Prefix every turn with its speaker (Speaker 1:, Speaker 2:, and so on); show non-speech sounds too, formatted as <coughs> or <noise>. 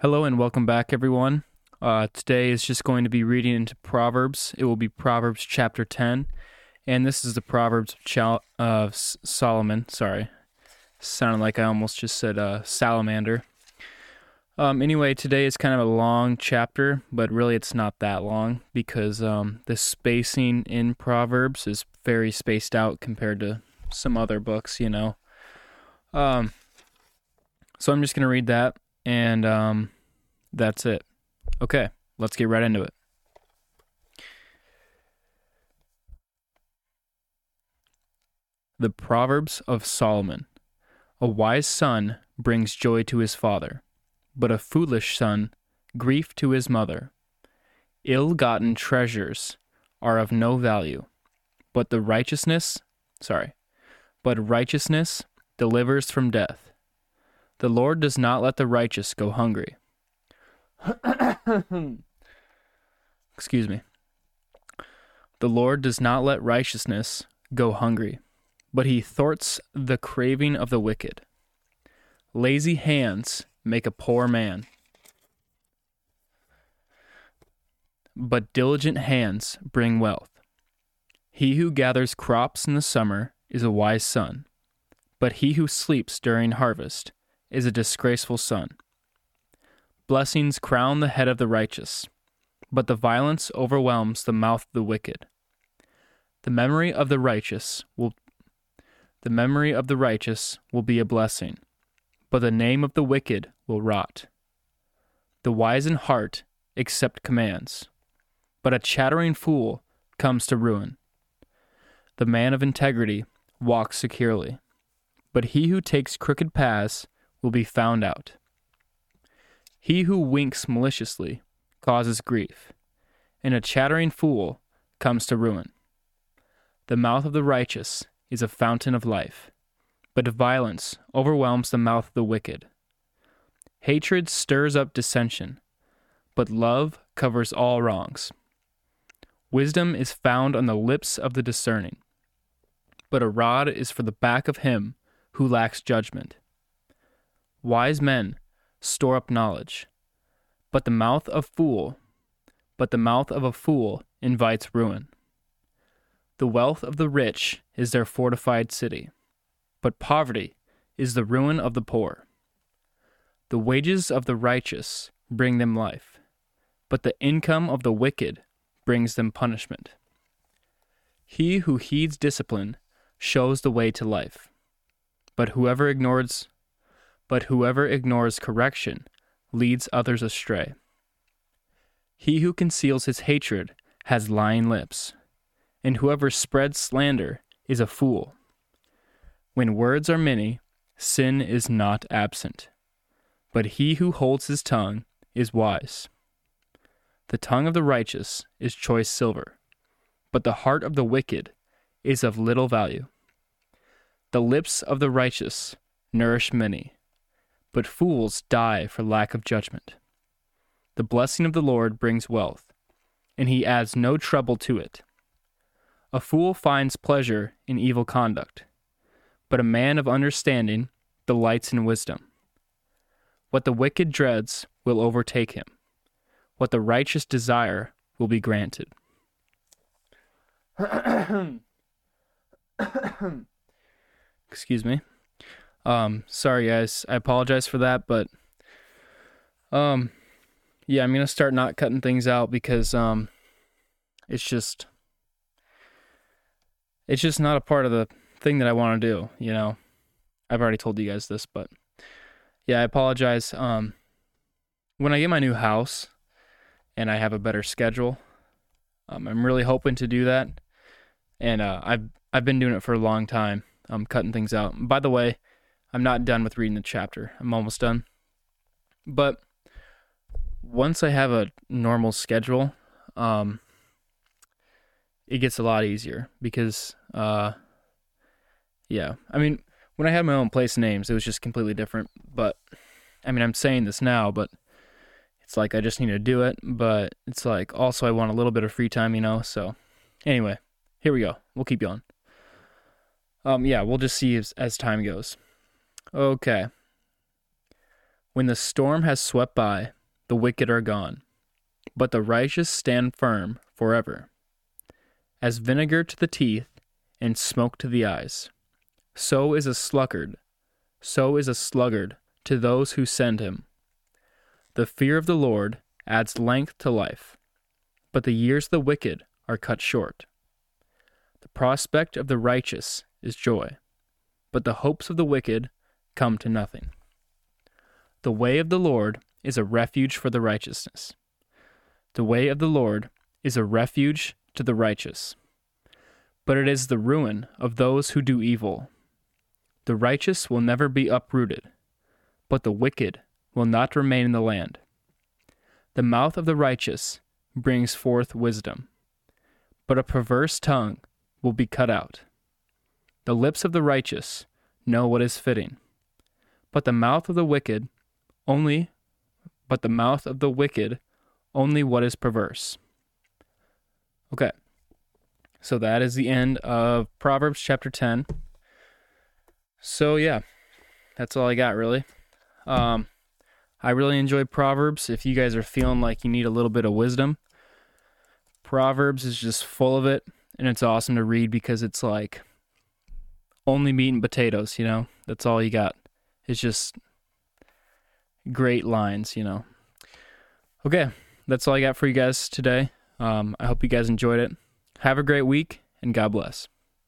Speaker 1: Hello and welcome back, everyone. Uh, today is just going to be reading into Proverbs. It will be Proverbs chapter 10, and this is the Proverbs of Chal- uh, Solomon. Sorry, sounded like I almost just said uh, salamander. Um, anyway, today is kind of a long chapter, but really it's not that long because um, the spacing in Proverbs is very spaced out compared to some other books, you know. Um, so I'm just going to read that, and um, that's it. Okay, let's get right into it. The Proverbs of Solomon A wise son brings joy to his father but a foolish son grief to his mother. Ill gotten treasures are of no value, but the righteousness, sorry, but righteousness delivers from death. The Lord does not let the righteous go hungry. <coughs> Excuse me. The Lord does not let righteousness go hungry, but he thwarts the craving of the wicked. Lazy hands make a poor man. But diligent hands bring wealth. He who gathers crops in the summer is a wise son, but he who sleeps during harvest is a disgraceful son. Blessings crown the head of the righteous, but the violence overwhelms the mouth of the wicked. The memory of the righteous will the memory of the righteous will be a blessing, but the name of the wicked will rot. The wise in heart accept commands, but a chattering fool comes to ruin. The man of integrity walks securely, but he who takes crooked paths will be found out. He who winks maliciously causes grief, and a chattering fool comes to ruin. The mouth of the righteous is a fountain of life, but violence overwhelms the mouth of the wicked. Hatred stirs up dissension, but love covers all wrongs. Wisdom is found on the lips of the discerning, but a rod is for the back of him who lacks judgment. Wise men store up knowledge, but the mouth of fool, but the mouth of a fool invites ruin. The wealth of the rich is their fortified city, but poverty is the ruin of the poor. The wages of the righteous bring them life, but the income of the wicked brings them punishment. He who heeds discipline shows the way to life, but whoever ignores but whoever ignores correction leads others astray. He who conceals his hatred has lying lips, and whoever spreads slander is a fool. When words are many, sin is not absent but he who holds his tongue is wise. The tongue of the righteous is choice silver, but the heart of the wicked is of little value. The lips of the righteous nourish many, but fools die for lack of judgment. The blessing of the Lord brings wealth, and he adds no trouble to it. A fool finds pleasure in evil conduct, but a man of understanding delights in wisdom. What the wicked dreads will overtake him. What the righteous desire will be granted. <coughs> Excuse me. Um, sorry guys. I apologize for that, but um yeah, I'm gonna start not cutting things out because um it's just it's just not a part of the thing that I want to do, you know. I've already told you guys this, but yeah, I apologize. Um, when I get my new house and I have a better schedule, um, I'm really hoping to do that. And uh, I've I've been doing it for a long time. I'm cutting things out. By the way, I'm not done with reading the chapter. I'm almost done. But once I have a normal schedule, um, it gets a lot easier because, uh, yeah, I mean, when I had my own place names, it was just completely different. But I mean, I'm saying this now, but it's like I just need to do it. But it's like also I want a little bit of free time, you know. So anyway, here we go. We'll keep going. Um, yeah, we'll just see as, as time goes. Okay. When the storm has swept by, the wicked are gone, but the righteous stand firm forever. As vinegar to the teeth and smoke to the eyes, so is a sluggard, so is a sluggard to those who send him. The fear of the Lord adds length to life, but the years of the wicked are cut short. The prospect of the righteous is joy, but the hopes of the wicked come to nothing. The way of the Lord is a refuge for the righteousness. The way of the Lord is a refuge to the righteous, but it is the ruin of those who do evil. The righteous will never be uprooted, but the wicked will not remain in the land. The mouth of the righteous brings forth wisdom, but a perverse tongue will be cut out. The lips of the righteous know what is fitting, but the mouth of the wicked only but the mouth of the wicked only what is perverse. Okay. So that is the end of Proverbs chapter 10. So yeah, that's all I got really. Um I really enjoy Proverbs. If you guys are feeling like you need a little bit of wisdom, Proverbs is just full of it and it's awesome to read because it's like only meat and potatoes, you know? That's all you got. It's just great lines, you know? Okay, that's all I got for you guys today. Um, I hope you guys enjoyed it. Have a great week, and God bless.